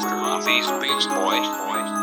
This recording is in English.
Master of these Beast Boys.